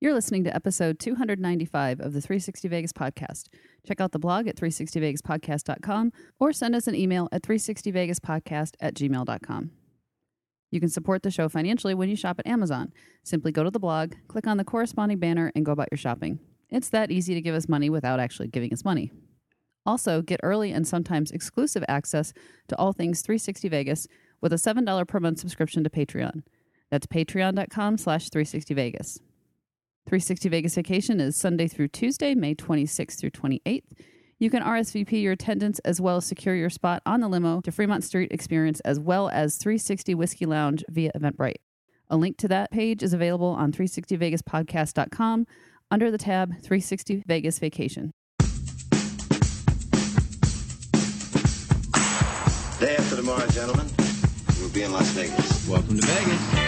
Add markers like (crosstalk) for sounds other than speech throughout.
You're listening to episode 295 of the 360 Vegas podcast. Check out the blog at 360vegaspodcast.com or send us an email at 360vegaspodcast at gmail.com. You can support the show financially when you shop at Amazon. Simply go to the blog, click on the corresponding banner, and go about your shopping. It's that easy to give us money without actually giving us money. Also, get early and sometimes exclusive access to all things 360 Vegas with a $7 per month subscription to Patreon. That's patreon.com slash 360vegas. 360 Vegas Vacation is Sunday through Tuesday, May 26th through 28th. You can RSVP your attendance as well as secure your spot on the limo to Fremont Street Experience as well as 360 Whiskey Lounge via Eventbrite. A link to that page is available on 360vegaspodcast.com under the tab 360 Vegas Vacation. Day after tomorrow, gentlemen, we'll be in Las Vegas. Welcome to Vegas.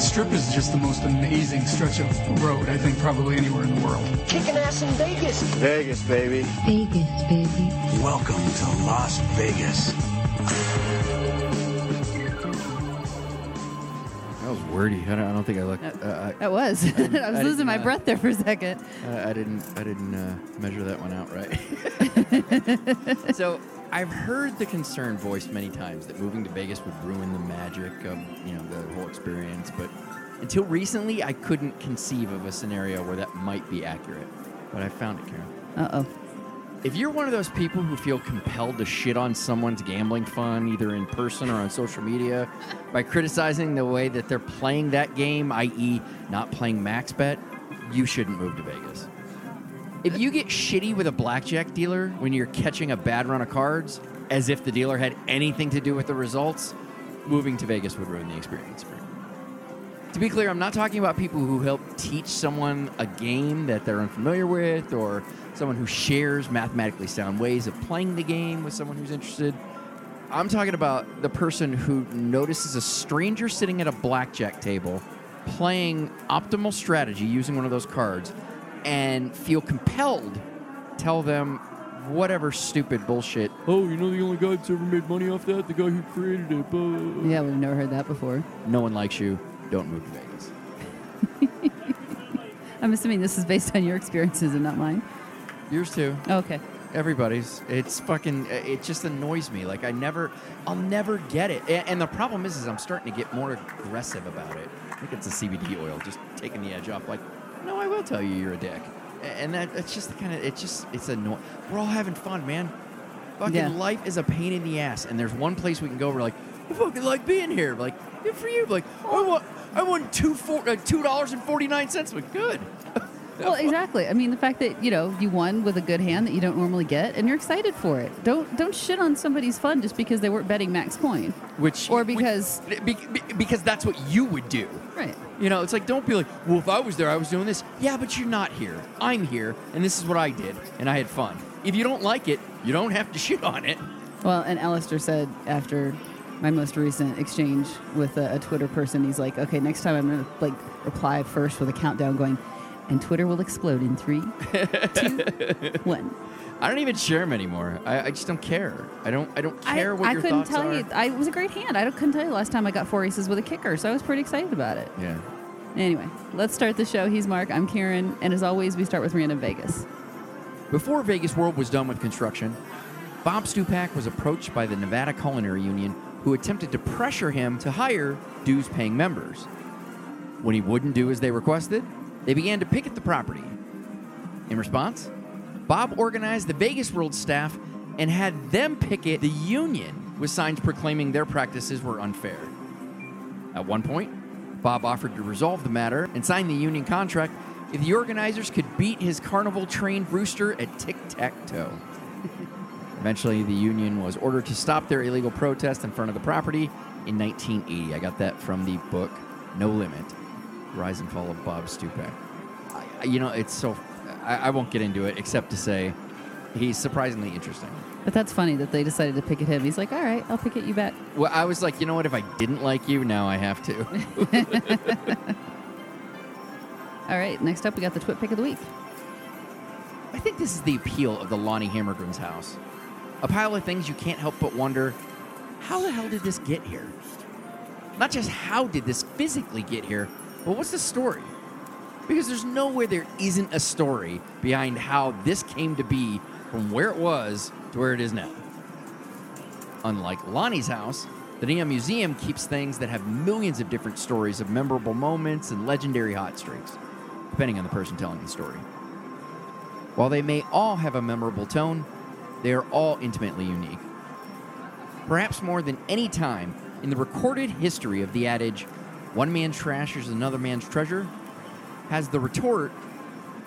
The strip is just the most amazing stretch of road, I think, probably anywhere in the world. Kicking ass in Vegas. Vegas, baby. Vegas, baby. Welcome to Las Vegas. That was wordy. I don't, I don't think I looked. Uh, That was. I (laughs) was didn't, losing my uh, breath there for a second. I, I didn't. I didn't uh, measure that one out right. (laughs) (laughs) so I've heard the concern voiced many times that moving to Vegas would ruin the magic of you know the whole experience, but until recently, I couldn't conceive of a scenario where that might be accurate. But I found it, Karen. Uh oh. If you're one of those people who feel compelled to shit on someone's gambling fun, either in person or on social media, by criticizing the way that they're playing that game, i.e., not playing max bet, you shouldn't move to Vegas. If you get shitty with a blackjack dealer when you're catching a bad run of cards, as if the dealer had anything to do with the results, moving to Vegas would ruin the experience for you. To be clear, I'm not talking about people who help teach someone a game that they're unfamiliar with or someone who shares mathematically sound ways of playing the game with someone who's interested. I'm talking about the person who notices a stranger sitting at a blackjack table playing optimal strategy using one of those cards and feel compelled tell them whatever stupid bullshit. Oh, you know the only guy that's ever made money off that? The guy who created it. blah." Yeah, we've never heard that before. No one likes you. Don't move to Vegas. (laughs) I'm assuming this is based on your experiences and not mine. Yours too. Oh, okay. Everybody's. It's fucking. It just annoys me. Like I never, I'll never get it. And the problem is, is I'm starting to get more aggressive about it. I think it's the CBD oil just taking the edge off. Like, no, I will tell you you're a dick. And that it's just the kind of. It's just. It's annoying. We're all having fun, man. Fucking Yeah. life is a pain in the ass, and there's one place we can go. We're like, I fucking like being here. Like, good for you. Like, I want, I won two four, uh, two dollars and forty nine cents. Like, good. Well, exactly. I mean, the fact that you know you won with a good hand that you don't normally get, and you're excited for it. Don't don't shit on somebody's fun just because they weren't betting max point. Which Or which- because- be- be- because that's what you would do. Right. You know, it's like don't be like, well, if I was there, I was doing this. Yeah, but you're not here. I'm here, and this is what I did, and I had fun. If you don't like it, you don't have to (laughs) shit on it. Well, and Alistair said after my most recent exchange with a, a Twitter person, he's like, okay, next time I'm gonna like reply first with a countdown going, and Twitter will explode in three, two, (laughs) one. I don't even share them anymore. I, I just don't care. I don't. I don't care I, what I your couldn't thoughts tell are. you. I, it was a great hand. I don't- couldn't tell you last time I got four aces with a kicker, so I was pretty excited about it. yeah. Anyway, let's start the show. He's Mark. I'm Karen, and as always, we start with random Vegas. Before Vegas World was done with construction, Bob Stupak was approached by the Nevada Culinary Union, who attempted to pressure him to hire dues paying members. When he wouldn't do as they requested, they began to picket the property. In response, Bob organized the Vegas World staff and had them picket the union with signs proclaiming their practices were unfair. At one point, Bob offered to resolve the matter and sign the union contract if the organizers could beat his carnival trained rooster at tic tac toe. (laughs) Eventually, the union was ordered to stop their illegal protest in front of the property in 1980. I got that from the book No Limit, Rise and Fall of Bob Stupak. I, you know, it's so. I, I won't get into it except to say he's surprisingly interesting. But that's funny that they decided to pick at him. He's like, all right, I'll pick at you back. Well, I was like, you know what? If I didn't like you, now I have to. (laughs) All right, next up, we got the Twit Pick of the Week. I think this is the appeal of the Lonnie Hammargren's house. A pile of things you can't help but wonder how the hell did this get here? Not just how did this physically get here, but what's the story? Because there's nowhere there isn't a story behind how this came to be from where it was to where it is now. Unlike Lonnie's house, the Neon Museum keeps things that have millions of different stories of memorable moments and legendary hot streaks, depending on the person telling the story. While they may all have a memorable tone, they are all intimately unique. Perhaps more than any time in the recorded history of the adage, one man's trash is another man's treasure, has the retort,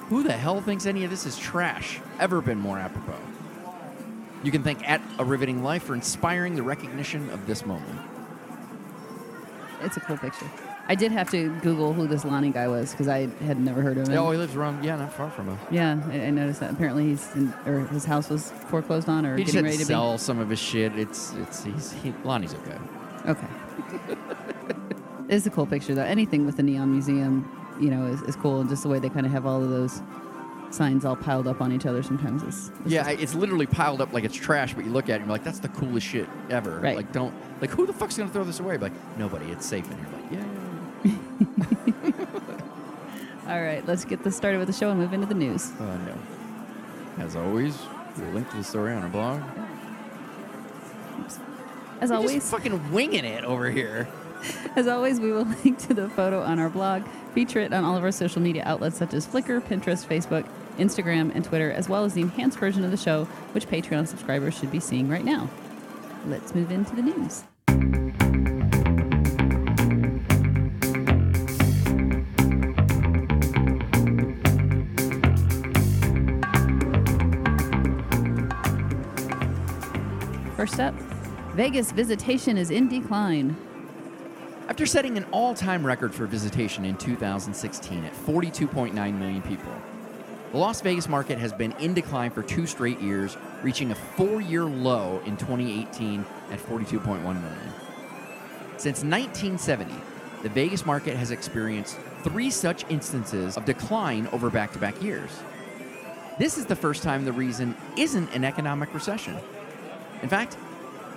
who the hell thinks any of this is trash, ever been more apropos. You can thank at A Riveting Life for inspiring the recognition of this moment. It's a cool picture. I did have to Google who this Lonnie guy was because I had never heard of him. Oh, he lives around, yeah, not far from us. Yeah, I, I noticed that. Apparently, he's in, or his house was foreclosed on, or He just getting had ready to to sell some of his shit. It's, it's, he's, he, Lonnie's okay. Okay. (laughs) it's a cool picture, though. Anything with the Neon Museum, you know, is, is cool, and just the way they kind of have all of those signs all piled up on each other sometimes is. is Yeah, just- it's literally piled up like it's trash, but you look at it and you're like, that's the coolest shit ever. Right. Like, don't, like, who the fuck's gonna throw this away? Like, nobody, it's safe in here. Like, yeah. (laughs) all right. Let's get this started with the show and move into the news. Uh, no. As always, we'll link to the story on our blog. As We're always, fucking winging it over here. (laughs) As always, we will (laughs) link to the photo on our blog, feature it on all of our social media outlets such as Flickr, Pinterest, Facebook, Instagram, and Twitter, as well as the enhanced version of the show, which Patreon subscribers should be seeing right now. Let's move into the news. First up, Vegas visitation is in decline. After setting an all time record for visitation in 2016 at 42.9 million people, the Las Vegas market has been in decline for two straight years, reaching a four year low in 2018 at 42.1 million. Since 1970, the Vegas market has experienced three such instances of decline over back to back years. This is the first time the reason isn't an economic recession. In fact,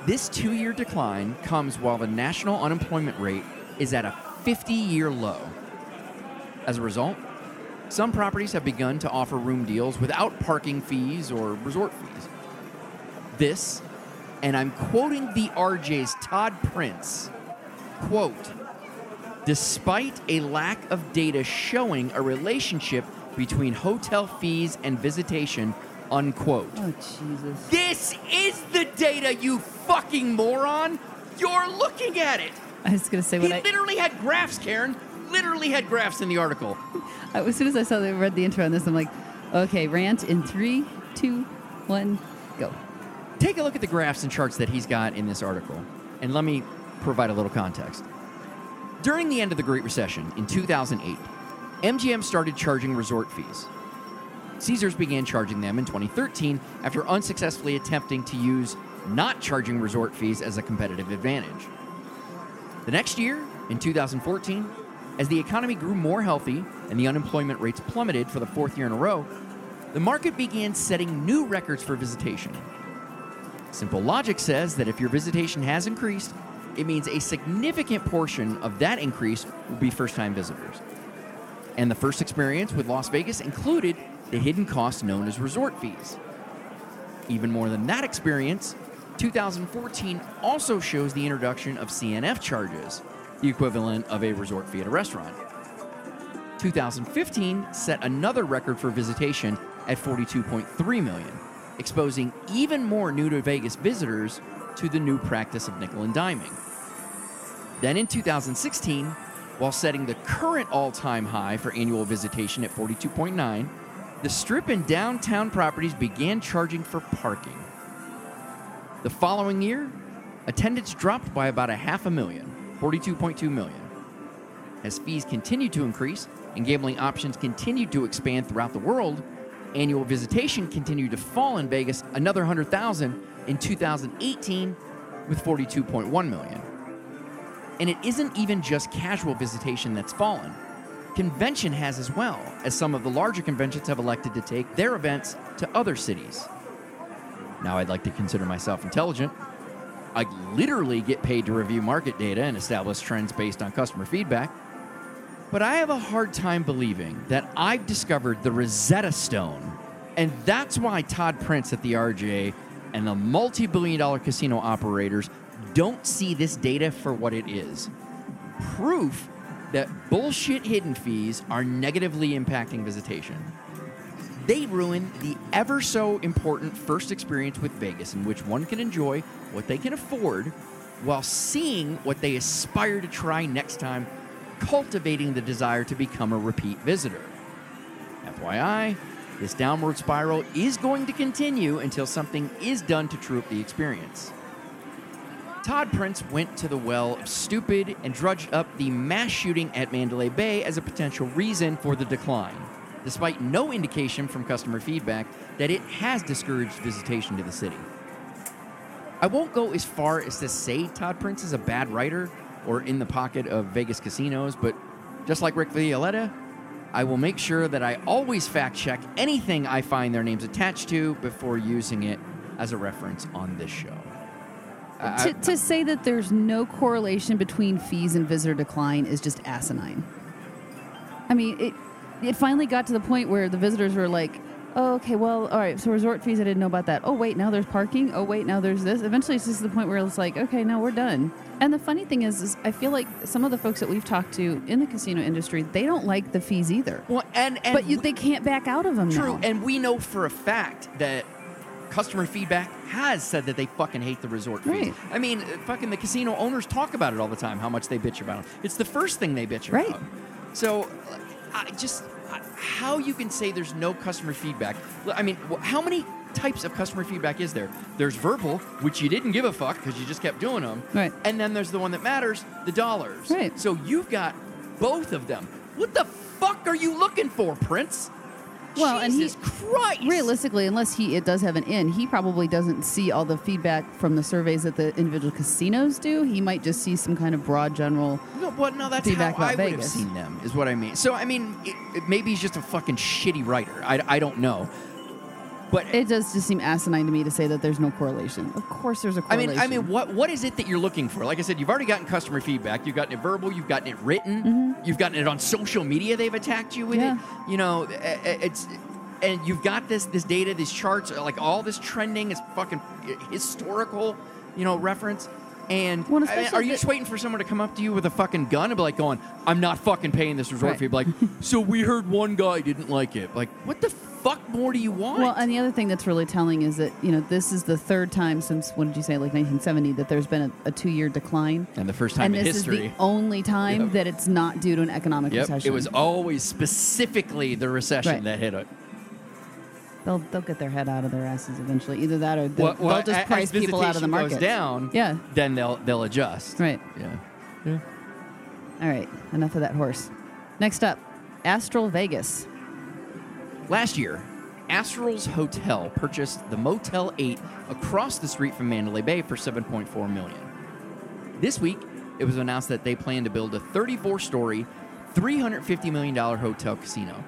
this two year decline comes while the national unemployment rate is at a 50 year low. As a result, some properties have begun to offer room deals without parking fees or resort fees. This, and I'm quoting the RJ's Todd Prince, quote, despite a lack of data showing a relationship between hotel fees and visitation, unquote. Oh, Jesus. This is the data, you fucking moron! You're looking at it! I was going to say He what I. literally had graphs, Karen. Literally had graphs in the article. I- As soon as I saw they read the intro on this, I'm like, okay, rant in three, two, one, go. Take a look at the graphs and charts that he's got in this article, and let me provide a little context. During the end of the Great Recession in 2008, MGM started charging resort fees. Caesars began charging them in 2013 after unsuccessfully attempting to use not charging resort fees as a competitive advantage. The next year, in 2014, as the economy grew more healthy and the unemployment rates plummeted for the fourth year in a row, the market began setting new records for visitation. Simple logic says that if your visitation has increased, it means a significant portion of that increase will be first time visitors. And the first experience with Las Vegas included the hidden costs known as resort fees. Even more than that experience, 2014 also shows the introduction of CNF charges, the equivalent of a resort fee at a restaurant. 2015 set another record for visitation at 42.3 million, exposing even more new to Vegas visitors to the new practice of nickel and diming. Then in 2016, while setting the current all time high for annual visitation at 42.9, the strip and downtown properties began charging for parking. The following year, attendance dropped by about a half a million, 42.2 million. As fees continued to increase and gambling options continued to expand throughout the world, annual visitation continued to fall in Vegas another 100,000 in 2018 with 42.1 million. And it isn't even just casual visitation that's fallen. Convention has as well, as some of the larger conventions have elected to take their events to other cities. Now, I'd like to consider myself intelligent. I literally get paid to review market data and establish trends based on customer feedback. But I have a hard time believing that I've discovered the Rosetta Stone. And that's why Todd Prince at the RJ and the multi billion dollar casino operators don't see this data for what it is proof that bullshit hidden fees are negatively impacting visitation. They ruin the ever so important first experience with Vegas, in which one can enjoy what they can afford while seeing what they aspire to try next time, cultivating the desire to become a repeat visitor. FYI, this downward spiral is going to continue until something is done to true up the experience. Todd Prince went to the well of stupid and drudged up the mass shooting at Mandalay Bay as a potential reason for the decline, despite no indication from customer feedback that it has discouraged visitation to the city. I won't go as far as to say Todd Prince is a bad writer or in the pocket of Vegas casinos, but just like Rick Velotta, I will make sure that I always fact check anything I find their names attached to before using it as a reference on this show. I- to, to say that there's no correlation between fees and visitor decline is just asinine. I mean, it it finally got to the point where the visitors were like, "Oh, okay, well, all right, so resort fees, I didn't know about that. Oh, wait, now there's parking. Oh, wait, now there's this." Eventually, it's just the point where it's like, "Okay, now we're done." And the funny thing is, is I feel like some of the folks that we've talked to in the casino industry, they don't like the fees either. well, and, and but you, they can't back out of them True, now. and we know for a fact that customer feedback has said that they fucking hate the resort fees. Right. I mean, uh, fucking the casino owners talk about it all the time, how much they bitch about them. It's the first thing they bitch Right. about. So, uh, I just how you can say there's no customer feedback? I mean, how many types of customer feedback is there? There's verbal, which you didn't give a fuck because you just kept doing them. Right. And then there's the one that matters, the dollars. Right. So you've got both of them. What the fuck are you looking for, Prince? Well, and he- Jesus Christ! Realistically, unless he it does have an in, he probably doesn't see all the feedback from the surveys that the individual casinos do. He might just see some kind of broad general. No, but no, that's feedback how I about would have seen them, is what I mean. So, I mean, it, it, maybe he's just a fucking shitty writer. I, I don't know. But It does just seem asinine to me to say that there's no correlation. Of course, there's a I mean, correlation. I mean, what what is it that you're looking for? Like I said, you've already gotten customer feedback. You've gotten it verbal. You've gotten it written. You've gotten it on social media. They've attacked you with Mm-hmm. Yeah. it. You know, it's and you've got this this data, these charts, like all this trending is fucking historical. You know, reference. And Well, I mean, especially are you the- just waiting for someone to come up to you with a fucking gun and be like, going, "I'm not fucking paying this resort Right. fee"? Be Like, (laughs) so we heard one guy didn't like it. Like, what the fuck more do you want? Well, and the other thing that's really telling is that you know this is the third time since when did you say like 1970 that there's been a, a two-year decline, and the first time and in this history. is the only time Yep. that it's not due to an economic Yep, recession. it was always specifically the recession Right. that hit it. They'll they'll get their head out of their asses eventually. Either that or they'll, Well, well, they'll just price people out of the market. Goes down, Yeah. Then they'll they'll adjust. Right. Yeah. Yeah. All right. Enough of that horse. Next up, Astral Vegas. Last year, Astral's Hotel purchased the Motel 8 across the street from Mandalay Bay for 7.4 million. This week, it was announced that they plan to build a 34-story, 350 million dollar hotel casino.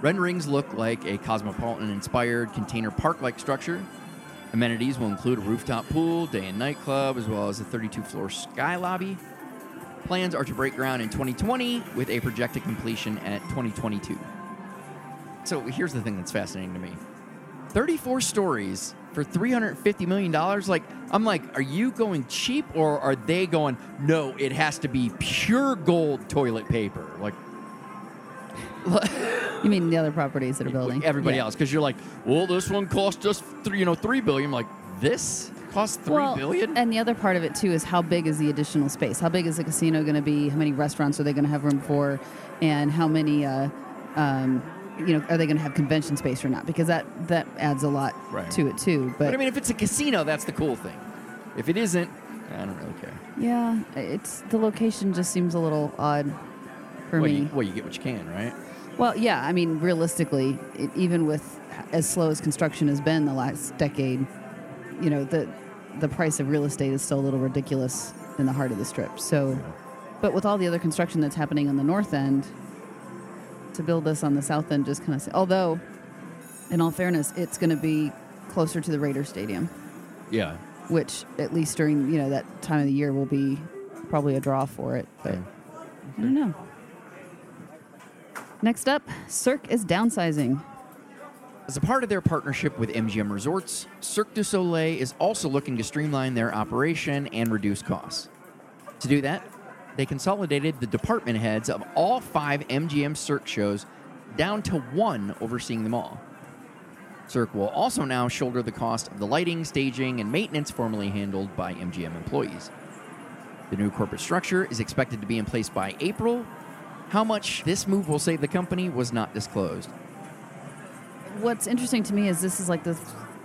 Renderings look like a cosmopolitan-inspired container park-like structure. Amenities will include a rooftop pool, day and night club, as well as a 32-floor sky lobby. Plans are to break ground in 2020 with a projected completion at 2022. So here's the thing that's fascinating to me 34 stories for $350 million. Like, I'm like, are you going cheap or are they going, no, it has to be pure gold toilet paper? Like, (laughs) You mean the other properties that are building? everybody Yeah. else. Because you're like, well, this one cost us, three, you know, $3 billion. I'm like, this cost three well, billion? And the other part of it too is how big is the additional space? How big is the casino going to be? How many restaurants are they going to have room for? And how many, uh, um, you know, are they going to have convention space or not? Because that that adds a lot Right. to it too. But, But I mean, if it's a casino, that's the cool thing. If it isn't, I don't really care. Yeah, it's the location just seems a little odd for well, me. You, well, you get what you can, right? Well, yeah, I mean, realistically, it, even with as slow as construction has been the last decade, you know, the the price of real estate is still a little ridiculous in the heart of the strip. So, but with all the other construction that's happening on the north end, to build this on the south end just kind of, although, in all fairness, it's going to be closer to the Raider Stadium, Yeah. which at least during you know that time of the year will be probably a draw for it. But I don't know. Next up, Cirque is downsizing. As a part of their partnership with MGM Resorts, Cirque du Soleil is also looking to streamline their operation and reduce costs. To do that, they consolidated the department heads of all five MGM Cirque shows down to one overseeing them all. Cirque will also now shoulder the cost of the lighting, staging, and maintenance formerly handled by MGM employees. The new corporate structure is expected to be in place by April. How much this move will save the company was not disclosed. What's interesting to me is this is like the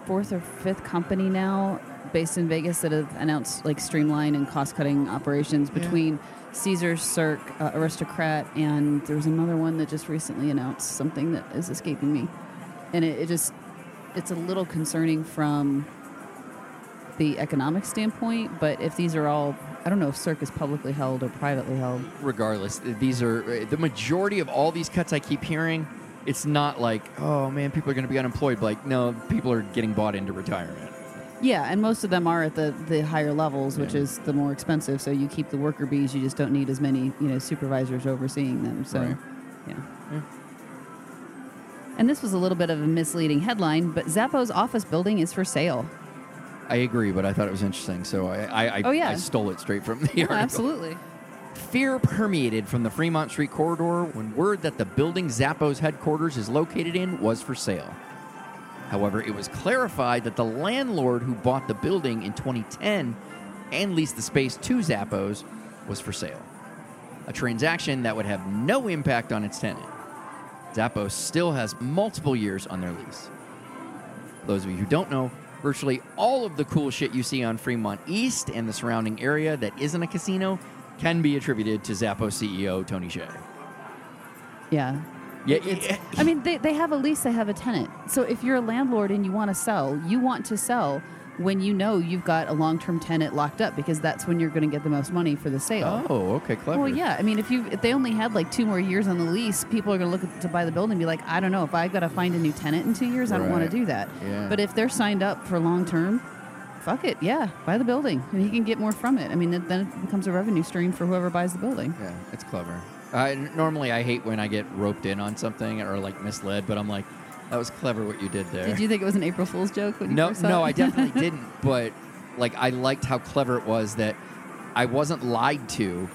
fourth or fifth company now based in Vegas that have announced like streamline and cost cutting operations between Caesars, Cirque, uh, Aristocrat, and there was another one that just recently announced something that is escaping me. And it, it just, it's a little concerning from the economic standpoint, but if these are all, I don't know if Cirque is publicly held or privately held. regardless, these are uh, the majority of all these cuts I keep hearing. It's not like, oh man, people are going to be unemployed. Like, no, people are getting bought into retirement. Yeah, and most of them are at the, the higher levels, which Yeah. is the more expensive. So you keep the worker bees, you just don't need as many, you know, supervisors overseeing them. So, Right. yeah. Yeah. And this was a little bit of a misleading headline, but Zappos office building is for sale. I agree, but I thought it was interesting, so I I, I, Oh, yeah. I stole it straight from (laughs) the Yeah, article. absolutely. Fear permeated from the Fremont Street corridor when word that the building Zappos headquarters is located in was for sale. However, it was clarified that the landlord who bought the building in 2010 and leased the space to Zappos was for sale. A transaction that would have no impact on its tenant. Zappos still has multiple years on their lease. For those of you who don't know, virtually all of the cool shit you see on Fremont East and the surrounding area that isn't a casino can be attributed to Zappos CEO Tony Hsieh. Yeah. Yeah, (laughs) It's, I mean, they, they have a lease, they have a tenant. So if you're a landlord and you want to sell, you want to sell when you know you've got a long term tenant locked up because that's when you're going to get the most money for the sale. Oh, okay, clever. Well, yeah. I mean, if you if they only had like two more years on the lease, people are going to look at, to buy the building and be like, I don't know if I got to find a new tenant in two years, I don't want to do that. Yeah. But if they're signed up for long term, fuck it, yeah, buy the building, and he can get more from it. I mean, it, then it becomes a revenue stream for whoever buys the building. Yeah, it's clever. I, normally, I hate when I get roped in on something or like misled, but I'm like, that was clever what you did there. Did you think it was an April Fool's joke when you no, first saw no, it? I definitely (laughs) didn't. But like, I liked how clever it was that I wasn't lied to.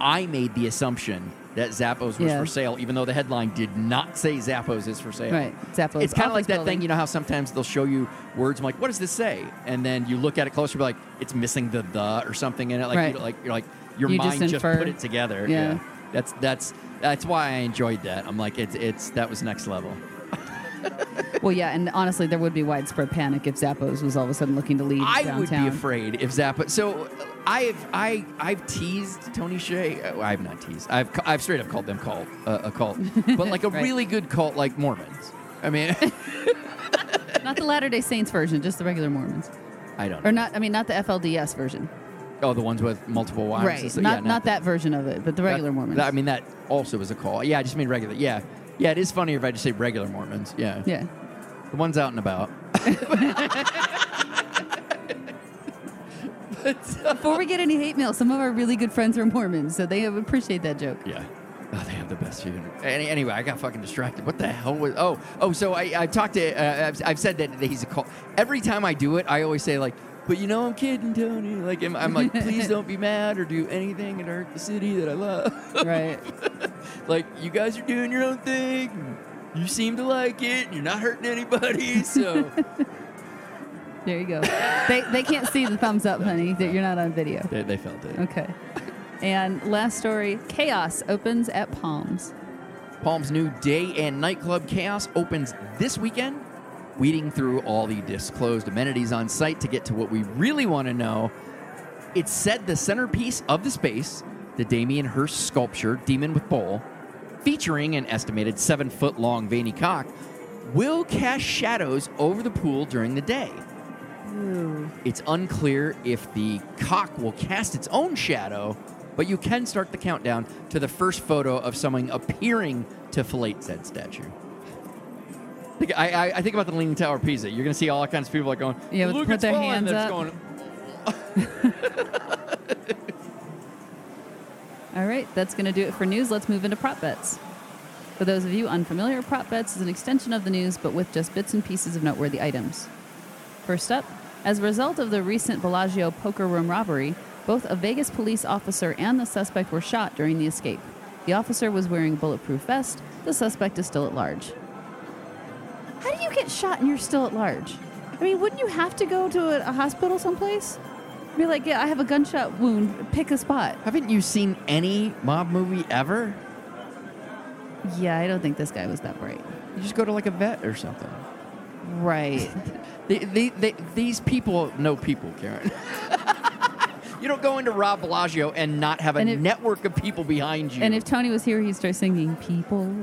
I made the assumption that Zappos was Yeah. for sale, even though the headline did not say Zappos is for sale. Right, Zappos. It's kind of like that building. thing, you know how sometimes they'll show you words I'm like, what does this say? And then you look at it closer, be like, it's missing the the or something in it. Like, Right. you, like you're like your You mind just, infer. put it together. Yeah. That's that's that's why I enjoyed that. I'm like, it's it's that was next level. Well, yeah, and honestly, there would be widespread panic if Zappos was all of a sudden looking to leave I downtown. would be afraid if Zappa. So I've I I've teased Tony Hsieh. uh, I've not teased. I've I've straight up called them cult uh, a cult, but like a (laughs) Right. really good cult like Mormons. I mean, (laughs) (laughs) Not the Latter Day Saints version, just the regular Mormons, I don't. or know. not. I mean, not the FLDS version. Oh, the ones with multiple wives. right. Not Yeah, not that version of it, but the regular that, Mormons. that- I mean, that also is a call. Yeah, I just mean regular. Yeah, yeah. It is funnier if I just say regular Mormons. Yeah, yeah. the ones out and about. (laughs) Before we get any hate mail, some of our really good friends are Mormons, so they appreciate that joke. Yeah. Oh, they have the best funeral. Any, anyway, I got fucking distracted. What the hell was? Oh, oh. So I, I've talked to. Uh, I've, I've said that he's a call. Every time I do it, I always say like, "But you know, I'm kidding, Tony." Like, I'm, I'm like, please don't be mad or do anything to hurt the city that I love. (laughs) Right. (laughs) like, you guys are doing your own thing. You seem to like it. and You're not hurting anybody. So (laughs) There you go. they they can't see the thumbs up, honey. That you're not on video. they, they felt it. Okay. And last story: Chaos opens at Palms. Palm's new day and nightclub Chaos opens this weekend, weeding through all the disclosed amenities on site to get to what we really want to know. It said the centerpiece of the space, the Damien Hirst sculpture, Demon with Bowl, featuring an estimated seven foot long veiny cock, will cast shadows over the pool during the day. It's unclear if the cock will cast its own shadow, but you can start the countdown to the first photo of someone appearing to fillet said statue. Like, I, I, I think about the Leaning Tower of Pisa. You're going to see all kinds of people like going, Yeah, with- look, put it's their falling," hands up. going, (laughs) All right, that's going to do it for news. Let's move into prop bets. For those of you unfamiliar, prop bets is an extension of the news, but with just bits and pieces of noteworthy items. First up, as a result of the recent Bellagio poker room robbery, both a Vegas police officer and the suspect were shot during the escape. The officer was wearing a bulletproof vest. The suspect is still at large. How do you get shot and you're still at large? I mean, wouldn't you have to go to a, a hospital someplace? Be like, yeah, I have a gunshot wound. Pick a spot. Haven't you seen any mob movie ever? Yeah, I don't think this guy was that bright. You just go to like a vet or something. Right. (laughs) They, they, they, these people know people, Karen. (laughs) you don't go into Rob Bellagio and not have a if- network of people behind you. and if Tony was here, he'd start singing, People,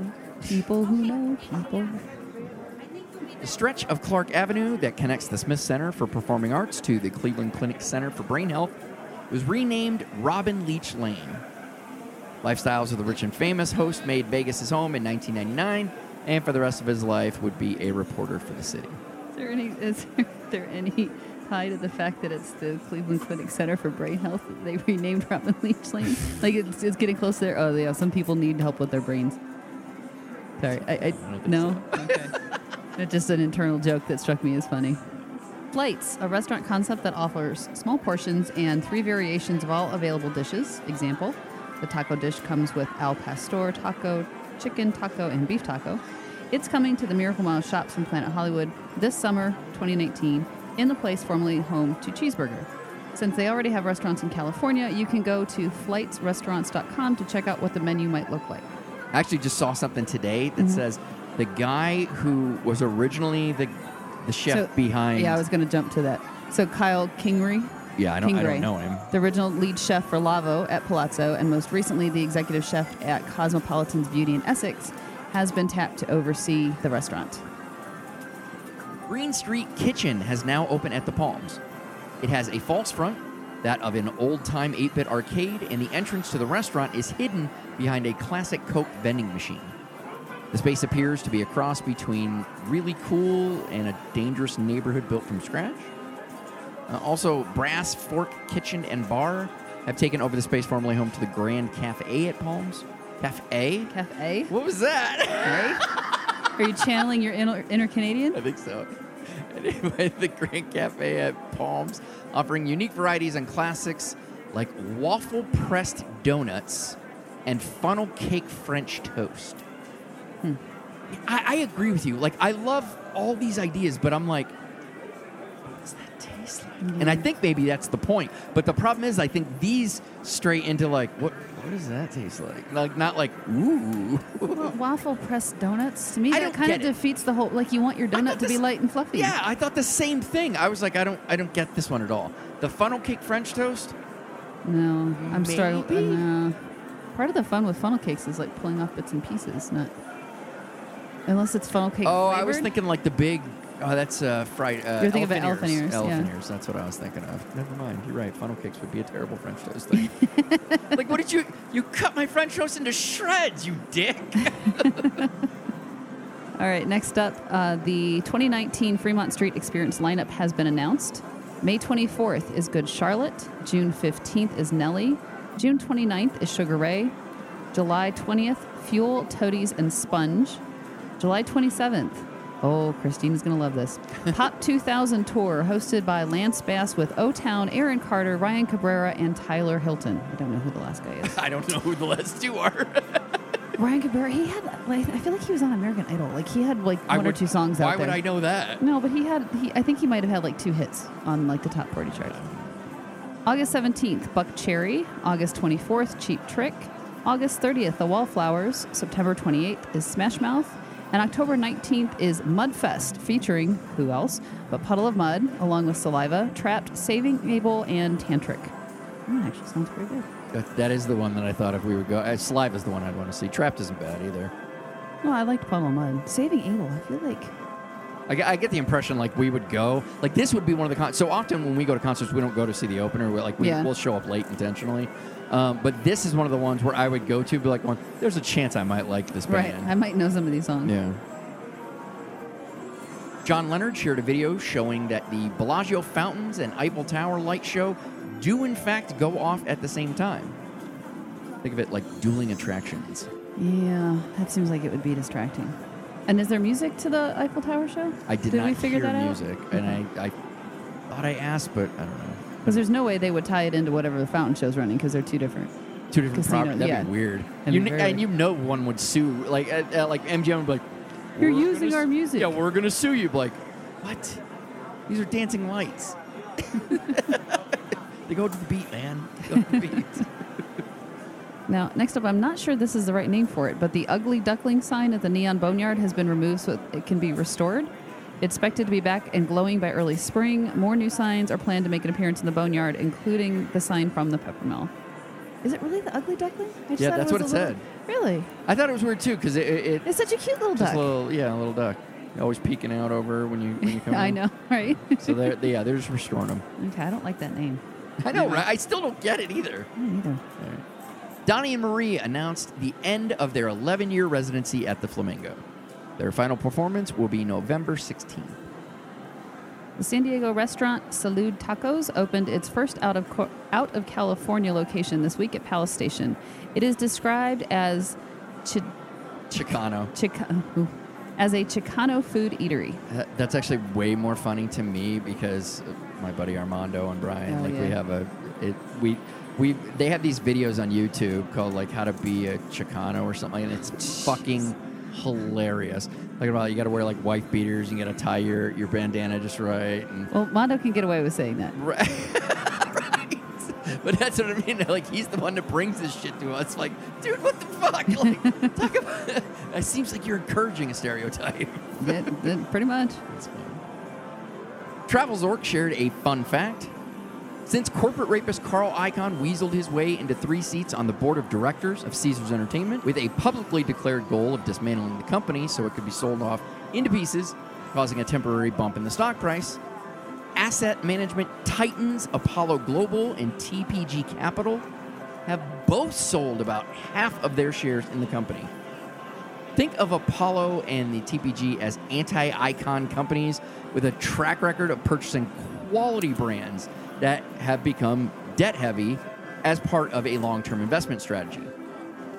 people who know people. The stretch of Clark Avenue that connects the Smith Center for Performing Arts to the Cleveland Clinic Center for Brain Health was renamed Robin Leach Lane. Lifestyles of the Rich and Famous host made Vegas his home in 1999, and for the rest of his life would be a reporter for the city. Is there any, is there any tie to the fact that it's the Cleveland Clinic Center for Brain Health that they (laughs) renamed Robin Leach Lane? Like, it's, it's getting close there. Oh, yeah, some people need help with their brains. Sorry. I, I, don't think no? Okay. It's just an internal joke that struck me as funny. Flights, a restaurant concept that offers small portions and three variations of all available dishes. Example, the taco dish comes with al pastor taco, chicken taco, and beef taco. It's coming to the Miracle Mile shops in Planet Hollywood this summer, 2019, in the place formerly home to Cheeseburger. Since they already have restaurants in California, you can go to flightsrestaurants.com to check out what the menu might look like. I actually just saw something today Mm-hmm. that says the guy who was originally the the chef So- behind. Yeah, I was going to jump to that. So Kyle Kingery, Yeah, I don't, I Kingray, don't know him. the original lead chef for Lavo at Palazzo, and most recently the executive chef at Cosmopolitan's Beauty in Essex, has been tapped to oversee the restaurant. Green Street Kitchen has now opened at the Palms. It has a false front, that of an old time 8 bit arcade, and the entrance to the restaurant is hidden behind a classic Coke vending machine. The space appears to be a cross between really cool and a dangerous neighborhood built from scratch. Uh, also, Brass Fork Kitchen and Bar have taken over the space formerly home to the Grand Cafe at Palms. Cafe? Cafe? What was that? Are you channeling your inner, inner Canadian? I think so. Anyway, the Grand Cafe at Palms, offering unique varieties and classics like waffle pressed donuts and funnel cake French toast. Hmm. I, I agree with you. Like, I love all these ideas, but I'm like, what does that taste like? And I think maybe that's the point. But the problem is, I think these stray into like, what? What does that taste like? Like, not like, ooh. Well, waffle pressed donuts to me I that kind of defeats the whole. Like you want your donut to be light and fluffy. Yeah, I thought the same thing. I was like, I don't, I don't get this one at all. The funnel cake French toast. No, I'm struggling. Uh, part of the fun with funnel cakes is like pulling off bits and pieces, not unless it's funnel cake. Oh, I was thinking like the big. Oh, that's uh, fried. Uh, You're thinking of elephant elephant ears, Elephant yeah. ears. That's what I was thinking of. Never mind. You're right. Funnel cakes would be a terrible French toast thing. (laughs) like, what did you? You cut my French toast into shreds, you dick. (laughs) All right, next up, uh, the 2019 Fremont Street Experience lineup has been announced. May 24th is Good Charlotte. June 15th is Nelly. June 29th is Sugar Ray. July 20th, Fuel, Toadies, and Sponge. July 27th, oh, Christina's going to love this. (laughs) Pop 2000 Tour, hosted by Lance Bass with O Town, Aaron Carter, Ryan Cabrera, and Tyler Hilton. I don't know who the last guy is. (laughs) I don't know who the last two are. (laughs) Ryan Cabrera, he had, like, I feel like he was on American Idol. Like, he had, like, I one or two songs Why out there. would I know that? No, but he had. He, I think he might have had like two hits on like the top forty chart. August seventeenth, Buckcherry. August twenty fourth, Cheap Trick. August thirtieth, The Wallflowers. September twenty eighth is Smash Mouth. And October 19th is Mudfest, featuring who else but Puddle of Mudd, along with Saliva, Trapt, Saving Abel, and Tantric. That actually sounds pretty good. That, that is the one that I thought if we would go. Uh, Slive is the one I'd want to see. Trapt isn't bad either. No, I liked Puddle of Mudd. Saving Abel, I feel like I, get- I get the impression like we would go like this would be one of the con- so often when we go to concerts we don't go to see the opener we like we, Yeah. we'll show up late intentionally um, but this is one of the ones where I would go to be like one there's a chance I might like this band. right. I might know some of these songs. yeah John Leonard shared a video showing that the Bellagio fountains and Eiffel Tower light show do in fact go off at the same time think of it like dueling attractions Yeah, that seems like it would be distracting. And is there music to the Eiffel Tower show? I did, Did not we figure hear that out? music and I, I thought I asked but I don't know Because there's no way they would tie it into whatever the fountain show's running because they're two different. Two different Casino, properties. That'd yeah. be weird. That'd You be kn- and you know one would sue. Like, uh, uh, like MGM would be like, You're using our s- music." Yeah, we're gonna sue you. Like, what? These are dancing lights. (laughs) (laughs) they go to the beat, man. They go to the beat. (laughs) Now, next up, I'm not sure this is the right name for it, but the ugly duckling sign at the Neon Boneyard has been removed so it can be restored. It's expected to be back and glowing by early spring. More new signs are planned to make an appearance in the Boneyard, including the sign from the Peppermill. Is it really the ugly duckling? I just Yeah, thought that's was what a it little- Really? I thought it was weird too because it, it, it It's such a cute little just duck. a little, yeah, a little duck. Always peeking out over when you when you come. (laughs) I in. know, right? So they're they, yeah, they're just restoring them. okay, I don't like that name. I know, right? I still don't get it either. Me neither. Donnie and Marie announced the end of their 11 year residency at the Flamingo. Their final performance will be November 16th. The San Diego restaurant Salud Tacos opened its first out of Co- out of California location this week at Palace Station. It is described as chi- Chicano. Chica- as a Chicano food eatery. That- That's actually way more funny to me because my buddy Armando and Brian, Oh, like we have a, it, we, we, they have these videos on YouTube called like how to be a Chicano or something, and it's fucking hilarious. Like about you got to wear like wife beaters, you got to tie your your bandana just right, and Well, Mondo can get away with saying that. right. (laughs) right. But that's what I mean. Like he's the one that brings this shit to us. Like, dude, what the fuck? (laughs) Like, talk about. (laughs) It seems like you're encouraging a stereotype. Yeah, pretty much. That's fun. Travelzork shared a fun fact. Since corporate rapist Carl Icahn weaseled his way into three seats on the board of directors of Caesars Entertainment with a publicly declared goal of dismantling the company so it could be sold off into pieces, causing a temporary bump in the stock price, asset management titans Apollo Global and TPG Capital have both sold about half of their shares in the company. Think of Apollo and the TPG as anti Icahn companies with a track record of purchasing quality brands that have become debt heavy as part of a long term investment strategy,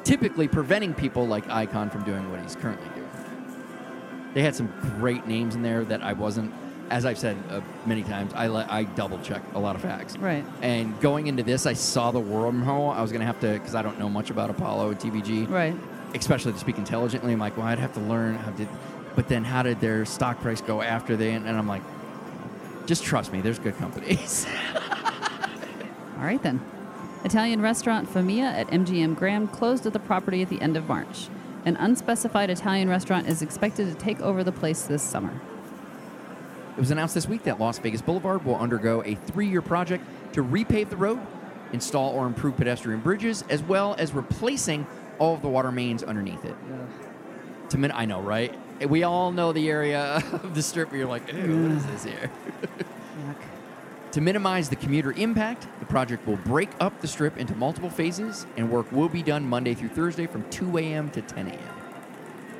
typically preventing people like Icahn from doing what he's currently doing. They had some great names in there that I wasn't, as I've said uh, many times, I, le- I double check a lot of facts. Right. And going into this, I saw the wormhole. I was going to have to, because I don't know much about Apollo and TPG Right. especially to speak intelligently. I'm like, well, I'd have to learn how did, but then how did their stock price go after they? And I'm like, just trust me, there's good companies. (laughs) All right then. Italian restaurant Fiamma at MGM Grand closed at the property at the end of March. An unspecified Italian restaurant is expected to take over the place this summer. it was announced this week that Las Vegas Boulevard will undergo a three-year project to repave the road, install or improve pedestrian bridges, as well as replacing all of the water mains underneath it. To min- I know, right? We all know the area of the strip where you're like, ew, what is this here? Yuck. To minimize the commuter impact, the project will break up the strip into multiple phases, and work will be done Monday through Thursday from 2 a.m. to 10 a.m.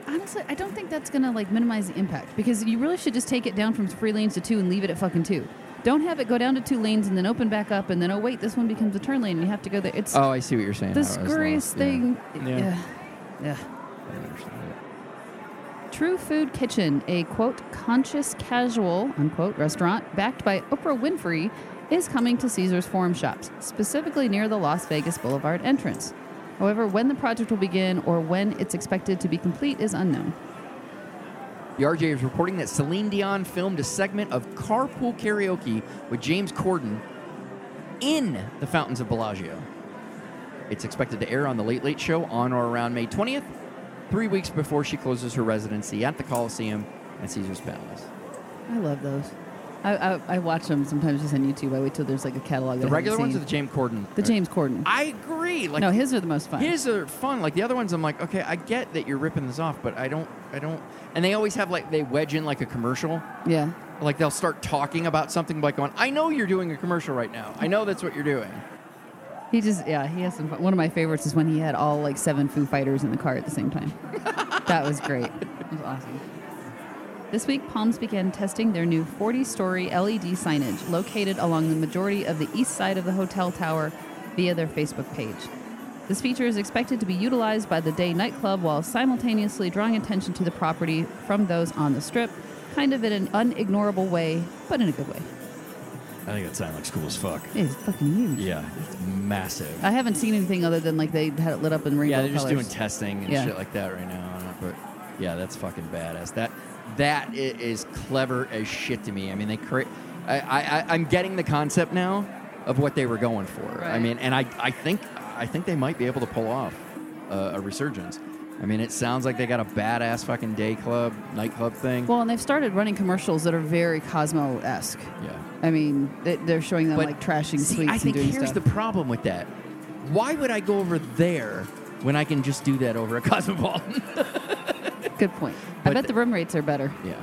Honestly, I don't think that's gonna like minimize the impact because you really should just take it down from three lanes to two and leave it at fucking two. Don't have it go down to two lanes and then open back up and then oh wait, this one becomes a turn lane and you have to go there. It's Oh, I see what you're saying. the I was scurriest yeah. thing. Yeah. Yeah. yeah. I understand it. True Food Kitchen, a quote conscious casual unquote restaurant backed by Oprah Winfrey, is coming to Caesar's Forum Shops, specifically near the Las Vegas Boulevard entrance. However, when the project will begin or when it's expected to be complete is unknown. The RJ is reporting that Celine Dion filmed a segment of carpool karaoke with James Corden in the fountains of Bellagio. It's expected to air on the Late Late Show on or around May 20th, three weeks before she closes her residency at the Coliseum and Caesar's Palace. I love those. I, I, I watch them sometimes just on YouTube. I wait till there's like a catalog. The regular ones or the. James Corden? the James Corden. I agree. Like no, his are the most fun. His are fun. Like the other ones, I'm like, okay, I get that you're ripping this off, but I don't, I don't. And they always have like they wedge in like a commercial. yeah. Like they'll start talking about something like going, I know you're doing a commercial right now. I know that's what you're doing. He just yeah he has some fun. One of my favorites is when he had all like seven Foo Fighters in the car at the same time. that was great. It was awesome. This week, Palms began testing their new 40-story LED signage located along the majority of the east side of the hotel tower via their Facebook page. This feature is expected to be utilized by the day nightclub while simultaneously drawing attention to the property from those on the strip, kind of in an unignorable way, but in a good way. I think that sign looks cool as fuck. Yeah, It is fucking huge. Yeah, it's massive. I haven't seen anything other than like they had it lit up in rainbow yeah, they're just colors. doing testing and Yeah. shit like that right now. But yeah, that's fucking badass. That that i- is clever as shit to me. I mean, they create. I, I I- I'm getting the concept now of what they were going for. I Right. mean, and I I think I think they might be able to pull off uh, a resurgence. I mean, it sounds like they got a badass fucking day club, nightclub thing. Well, and they've started running commercials that are very Cosmo esque. yeah. I mean, they- they're showing them like trashing see, suites I think and doing here's stuff. the problem with that. Why would I go over there when I can just do that over at (laughs) Cosmopolitan? Good point. But I bet the- room rates are better. Yeah,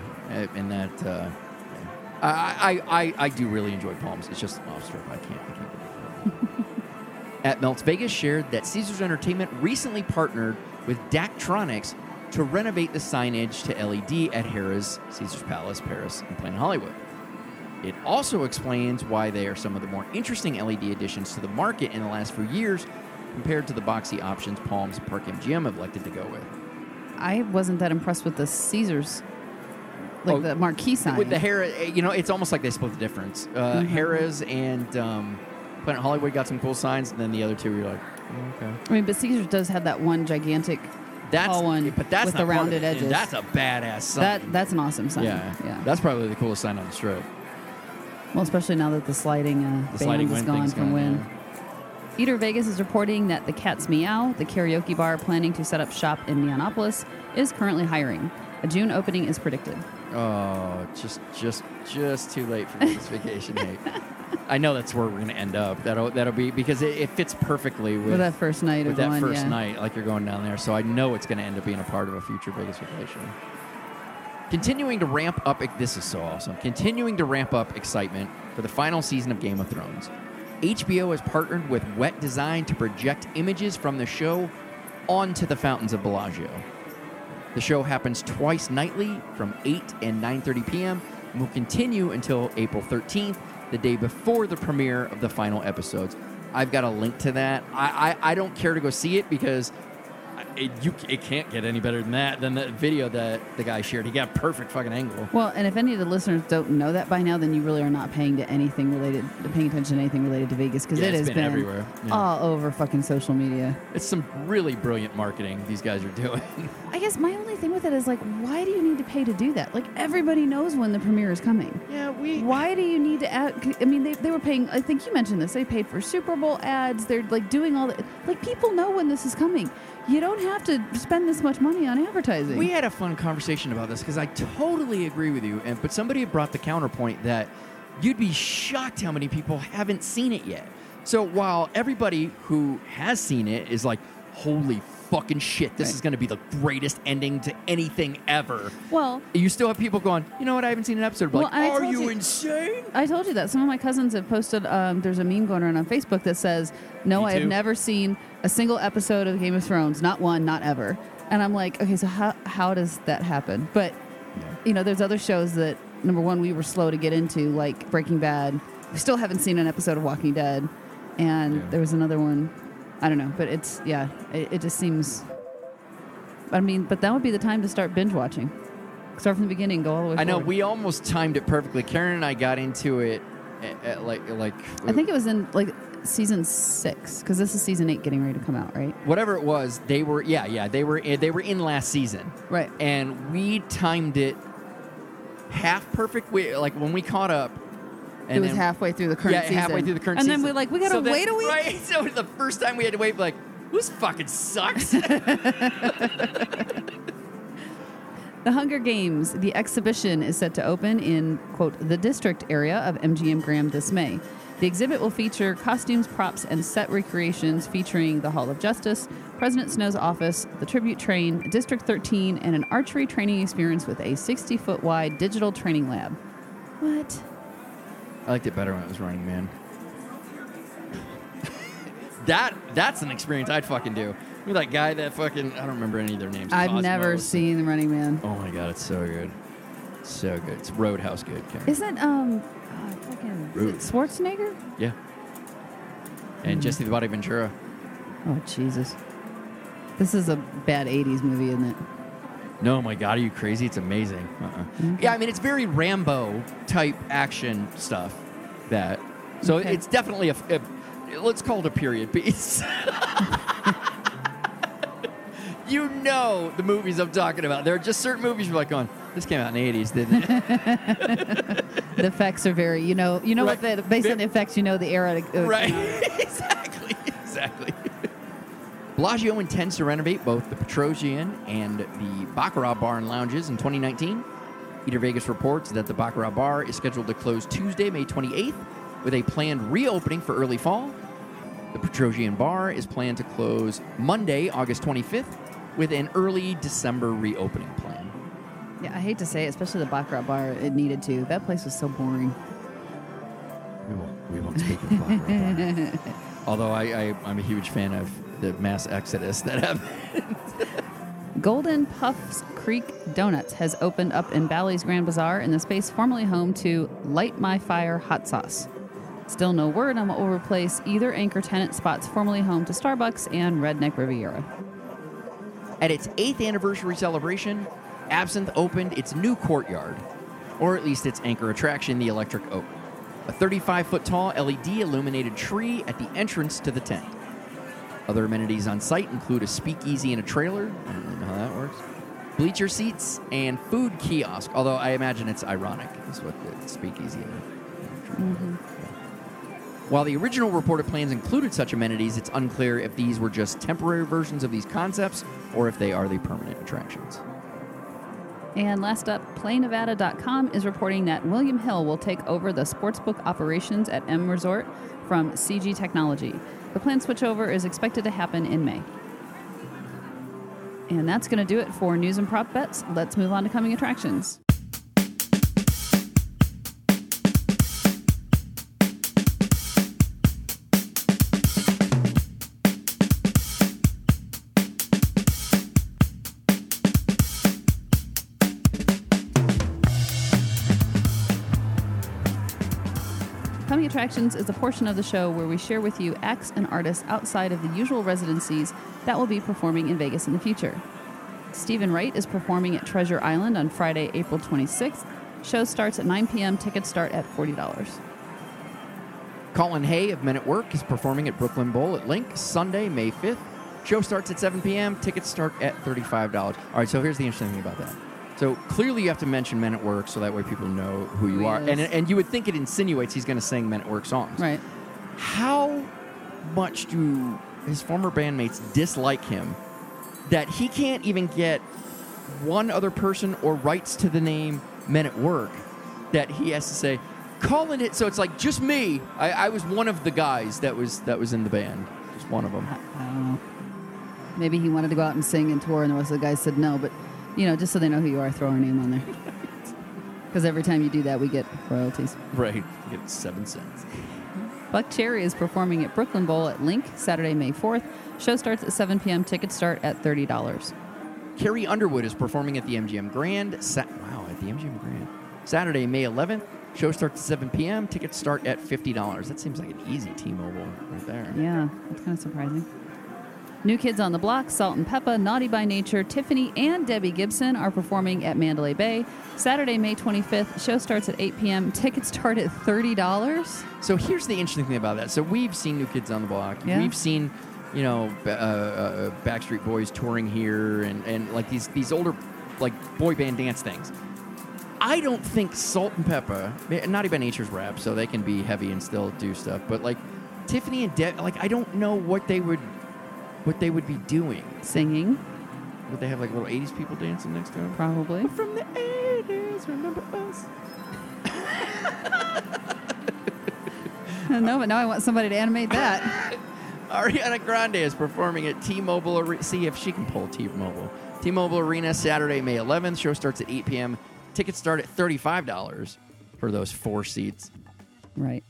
and that uh, yeah. I, I, I I do really enjoy Palms. It's just off strip. I can't. I can't. (laughs) At Melts Vegas shared that Caesars Entertainment recently partnered with Daktronics to renovate the signage to LED at Harrah's Caesars Palace, Paris, and Planet Hollywood. It also explains why they are some of the more interesting LED additions to the market in the last few years compared to the boxy options Palms and Park MGM have elected to go with. I wasn't that impressed with the Caesars, like Oh, the marquee sign. With the Harrah, eh, you know, it's almost like they split the difference. Uh, Mhm. Harrah's and um, Planet Hollywood got some cool signs, and then the other two, you're like, okay. I mean, but Caesars does have that one gigantic That's tall one but that's with not the part of rounded it. edges. That's a badass sign. that that's an awesome sign. yeah, yeah. That's probably the coolest sign on the strip. well, especially now that the sliding uh, The band sliding is wind gone thing's from gone, Wynn. Eater Vegas is reporting that the Cat's Meow, the karaoke bar planning to set up shop in Neonopolis, is currently hiring. A June opening is predicted. Oh, just, just, just too late for this vacation, Nate. (laughs) I know that's where we're gonna end up. That'll, that'll be because it, it fits perfectly with, With that first night with of that going, first yeah. night, like you're going down there. So I know it's going to end up being a part of a future Vegas vacation. Continuing to ramp up, this is so awesome. Continuing to ramp up excitement for the final season of Game of Thrones. HBO has partnered with Wet Design to project images from the show onto the fountains of Bellagio. The show happens twice nightly from 8 and 9:30 p.m. and will continue until April 13th, the day before the premiere of the final episodes. I've got a link to that. I, I, I don't care to go see it because it, you, it can't get any better than that than the video that the guy shared. He got a perfect fucking angle. Well, and if any of the listeners don't know that by now, then you really are not paying to anything related, paying attention to anything related to Vegas because Yeah, it it's has been everywhere. Yeah. all over fucking social media. It's some really brilliant marketing these guys are doing. (laughs) I guess my only thing with it is like, why do you need to pay to do that? Like everybody knows when the premiere is coming. yeah, we. Why do you need to add? I mean, they, they were paying. I think you mentioned this. They paid for Super Bowl ads. They're like doing all that. Like people know when this is coming. You don't have to spend this much money on advertising. We had a fun conversation about this because I totally agree with you. And but somebody brought the counterpoint that you'd be shocked how many people haven't seen it yet. So while everybody who has seen it is like, "Holy fucking shit, this is going to be the greatest ending to anything ever," well, you still have people going, "You know what? I haven't seen an episode." Well, like, I are told you you- insane? I told you that some of my cousins have posted. Um, there's a meme going around on Facebook that says, "No, Me I have too. never seen a single episode of Game of Thrones, not one, not ever." And I'm like, okay, so how how does that happen? But you know, there's other shows that number one we were slow to get into, like Breaking Bad. We still haven't seen an episode of Walking Dead, and Yeah. there was another one. I don't know, but it's yeah, it, it just seems. I mean, but that would be the time to start binge watching. Start from the beginning, go all the way. I know forward. we almost timed it perfectly. Karen and I got into it at, at like like I think it was in like season six because this is season eight getting ready to come out, right? whatever it was. They were yeah yeah they were eh, they were in last season. Right. and we timed it half perfect. We like when we caught up. And it was then- halfway through the current yeah, season. halfway through the current and season. then we're like, we gotta So then- wait a week. Right. (laughs) So the first time we had to wait, we're like, this fucking sucks. (laughs) The Hunger Games, the exhibition is set to open in, quote, the district area of MGM Grand this May. The exhibit will feature costumes, props, and set recreations featuring the Hall of Justice, President Snow's office, the tribute train, District 13, and an archery training experience with a 60 foot wide digital training lab. What? I liked it better when it was Running Man. (laughs) that that's an experience I'd fucking do. You're that guy that fucking I don't remember any of their names. I've never seen The Running Man. Oh my god, it's so good, so good. It's Roadhouse good. Karen. Isn't, um, uh, fucking, is it Rude. Schwarzenegger? yeah. And Jesse the Body Ventura. Oh, Jesus. This is a bad 80s movie, isn't it? No, my God, are you crazy? It's amazing. Uh-uh. Yeah, I mean, it's very Rambo type action stuff. That so Okay. it's definitely a, a- let's call it a period piece. (laughs) you know the movies I'm talking about. There are just certain movies you're like, going, this came out in the '80s, didn't it? (laughs) The effects are very, you know, you know what the based on the effects, you know the era. Uh, right? (laughs) exactly, exactly. Bellagio intends to renovate both the Petrossian and the Baccarat Bar and Lounges in 2019. Eater Vegas reports that the Baccarat Bar is scheduled to close Tuesday, May 28th, with a planned reopening for early fall. The Petrossian Bar is planned to close Monday, August 25th, with an early December reopening plan. Yeah, I hate to say it, especially the Baccarat bar. It needed to. That place was so boring. We won't, we won't speak of Baccarat Bar. (laughs) Although I, I, I'm a huge fan of the mass exodus that (laughs) happened. Golden Puffs Greek Donuts has opened up in Bally's Grand Bazaar in the space formerly home to Light My Fire Hot Sauce. Still no word on what will replace either anchor tenant spots formerly home to Starbucks and Redneck Riviera. At its eighth anniversary celebration, Absinthe opened its new courtyard, or at least its anchor attraction, the Electric Oak, a 35 foot tall LED illuminated tree at the entrance to the tent. Other amenities on site include a speakeasy and a trailer. I don't know how that works. Bleacher seats and food kiosk, although I imagine it's ironic, is what the speakeasy trailer. Mm-hmm. While the original reported plans included such amenities, it's unclear if these were just temporary versions of these concepts or if they are the permanent attractions. And last up, PlayNevada.com is reporting that William Hill will take over the sportsbook operations at M Resort from CG Technology. The planned switchover is expected to happen in May. And that's going to do it for news and prop bets. Let's move on to coming attractions. Attractions is a portion of the show where we share with you acts and artists outside of the usual residencies that will be performing in Vegas in the future. Steven Wright is performing at Treasure Island on Friday, April 26th. Show starts at 9 p.m. Tickets start at $40. Colin Hay of Men at Work is performing at Brooklyn Bowl at LINQ Sunday, May 5th. Show starts at 7 p.m. Tickets start at $35. All right, so here's the interesting thing about that. So clearly you have to mention Men at Work so that way people know who you are. And, and you would think it insinuates he's going to sing Men at Work songs. Right. How much do his former bandmates dislike him that he can't even get one other person or rights to the name Men at Work that he has to say, calling it so it's like just me. I, I was one of the guys that was that was in the band. Just one of them. I don't know. Get he wanted to go out and sing and tour, and the rest of the guys said no. But, you know, just so they know who you are, throw our name on there. (laughs) Because every time you do that, we get royalties. Right. Get seven cents. Buckcherry is performing at Brooklyn Bowl at LINQ Saturday, May 4th. Show starts at 7 p.m. Tickets start at $30. Carrie Underwood is performing at the MGM Grand. Sa- wow, at the MGM Grand. Saturday, May 11th. Show starts at 7 p.m. Tickets start at $50. That seems like an easy T-Mobile right there. Yeah, that's kind of surprising. New Kids on the Block, Salt and Pepa, Naughty by Nature, Tiffany, and Debbie Gibson are performing at Mandalay Bay. Saturday, May 25th. Show starts at 8 p.m. Tickets start at $30. So here's the interesting thing about that. So we've seen New Kids on the Block. Yeah. We've seen, you know, uh, uh, Backstreet Boys touring here, and, and like these these older like boy band dance things. I don't think Salt and Pepa, Naughty by Nature's rap, so they can be heavy and still do stuff. But like Tiffany and Deb, like I don't know what they would what they would be doing. Singing. Would they have like little 80s people dancing next to them? Probably. From the 80s, remember us? (laughs) no, but now I want somebody to animate that. (laughs) Ariana Grande is performing at T-Mobile Arena. See if she can pull T-Mobile. T-Mobile Arena Saturday, May 11th. Show starts at 8 p.m. Tickets start at $35 for those four seats. Right.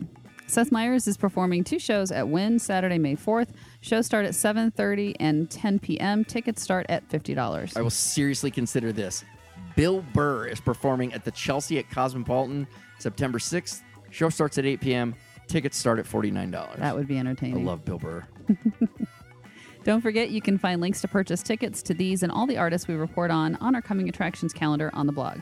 Seth Meyers is performing two shows at Wynn Saturday, May 4th. Shows start at 7.30 and 10 p.m. Tickets start at $50. I will seriously consider this. Bill Burr is performing at the Chelsea at Cosmopolitan September 6th. Show starts at 8 p.m. Tickets start at $49. That would be entertaining. I love Bill Burr. (laughs) Don't forget, you can find links to purchase tickets to these and all the artists we report on on our coming attractions calendar on the blog.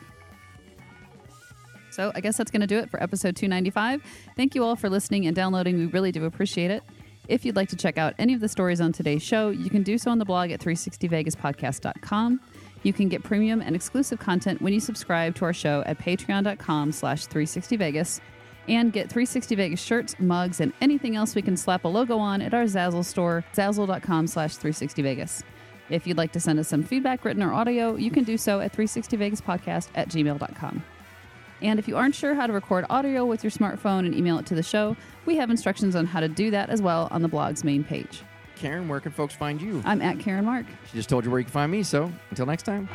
So I guess that's going to do it for episode 295. Thank you all for listening and downloading. We really do appreciate it. If you'd like to check out any of the stories on today's show, you can do so on the blog at 360vegaspodcast.com. You can get premium and exclusive content when you subscribe to our show at patreon.com slash 360vegas and get 360 Vegas shirts, mugs, and anything else we can slap a logo on at our Zazzle store, zazzle.com slash 360 Vegas. If you'd like to send us some feedback, written or audio, you can do so at 360vegaspodcast at gmail.com. And if you aren't sure how to record audio with your smartphone and email it to the show, we have instructions on how to do that as well on the blog's main page. Karen, where can folks find you? I'm at Karen Mark. She just told you where you can find me, so until next time.